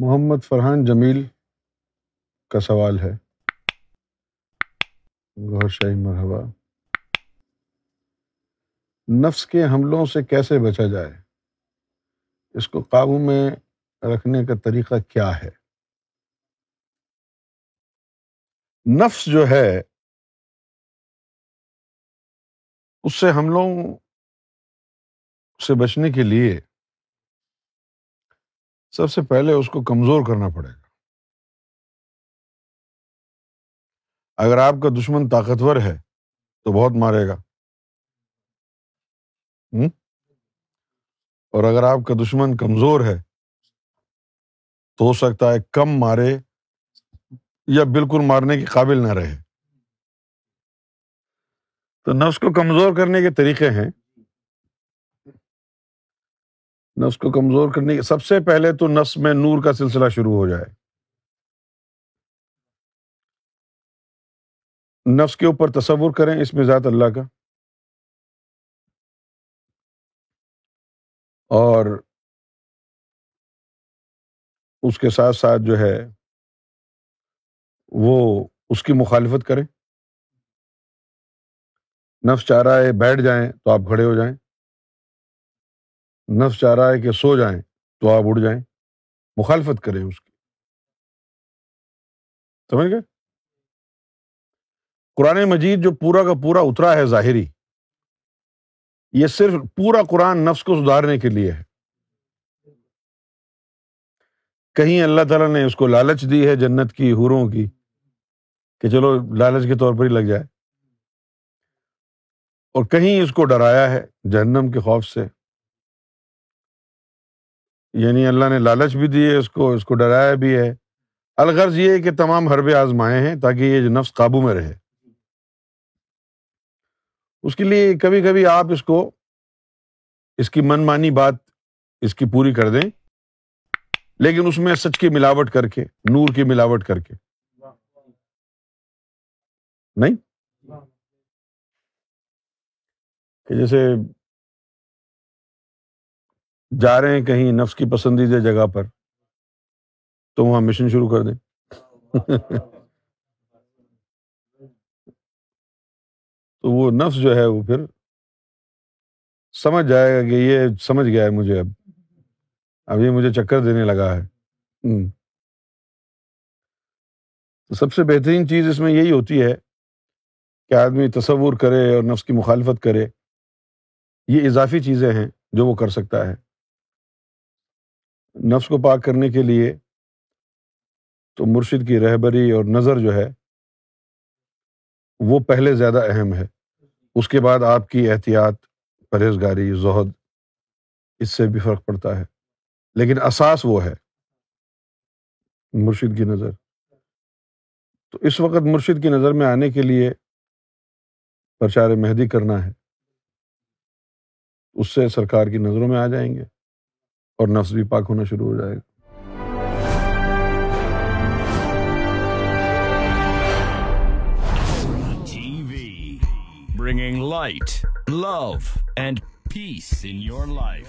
محمد فرحان جمیل کا سوال ہے۔ گور شاہی، مرحبا۔ نفس کے حملوں سے کیسے بچا جائے؟ اس کو قابو میں رکھنے کا طریقہ کیا ہے؟ نفس جو ہے، اس سے حملوں سے بچنے کے لیے سب سے پہلے اس کو کمزور کرنا پڑے گا۔ اگر آپ کا دشمن طاقتور ہے، تو بہت مارے گا۔ اور اگر آپ کا دشمن کمزور ہے، تو ہو سکتا ہے کم مارے یا بالکل مارنے کے قابل نہ رہے۔ تو نفس کو کمزور کرنے کے طریقے ہیں۔ نفس کو کمزور کرنے کے سب سے پہلے تو نفس میں نور کا سلسلہ شروع ہو جائے۔ نفس کے اوپر تصور کریں، اس میں ذات اللہ کا۔ اور اس کے ساتھ ساتھ جو ہے، وہ اس کی مخالفت کریں۔ نفس چاہ رہا ہے، بیٹھ جائیں تو آپ کھڑے ہو جائیں۔ نفس چاہ رہا ہے کہ سو جائیں تو آپ اڑ جائیں، مخالفت کریں اس کی۔ سمجھ گئے؟ قرآن مجید جو پورا کا پورا اترا ہے ظاہری، یہ صرف پورا قرآن نفس کو سدھارنے کے لیے ہے۔ کہیں اللہ تعالیٰ نے اس کو لالچ دی ہے جنت کی، حوروں کی، کہ چلو لالچ کے طور پر ہی لگ جائے۔ اور کہیں اس کو ڈرایا ہے جہنم کے خوف سے۔ یعنی اللہ نے لالچ بھی دی ہے، اس کو اس کو ڈرایا بھی ہے۔ الغرض یہ ہے کہ تمام حربے آزمائے ہیں تاکہ یہ نفس قابو میں رہے۔ اس کے لیے کبھی کبھی آپ اس کو اس کی من مانی بات اس کی پوری کر دیں۔ لیکن اس میں سچ کی ملاوٹ کر کے، نور کی ملاوٹ کر کے۔ نہیں؟ کہ جیسے جا رہے ہیں کہیں نفس کی پسندیدہ جگہ پر، تو وہاں مشن شروع کر دیں۔ تو وہ نفس جو ہے وہ پھر سمجھ جائے گا کہ یہ سمجھ گیا ہے مجھے اب۔ اب یہ مجھے چکر دینے لگا ہے۔ تو سب سے بہترین چیز اس میں یہی ہوتی ہے کہ آدمی تصور کرے اور نفس کی مخالفت کرے۔ یہ اضافی چیزیں ہیں جو وہ کر سکتا ہے۔ نفس کو پاک کرنے کے لیے تو مرشد کی رہبری اور نظر جو ہے، وہ پہلے زیادہ اہم ہے۔ اس کے بعد آپ کی احتیاط، پرہیزگاری، زہد، اس سے بھی فرق پڑتا ہے۔ لیکن اساس وہ ہے، مرشد کی نظر۔ تو اس وقت مرشد کی نظر میں آنے کے لیے پرچار مہدی کرنا ہے۔ اس سے سرکار کی نظروں میں آ جائیں گے۔ اور نفس بھی پاک ہونا شروع ہو جائے گا۔ Bringing light love and peace in your life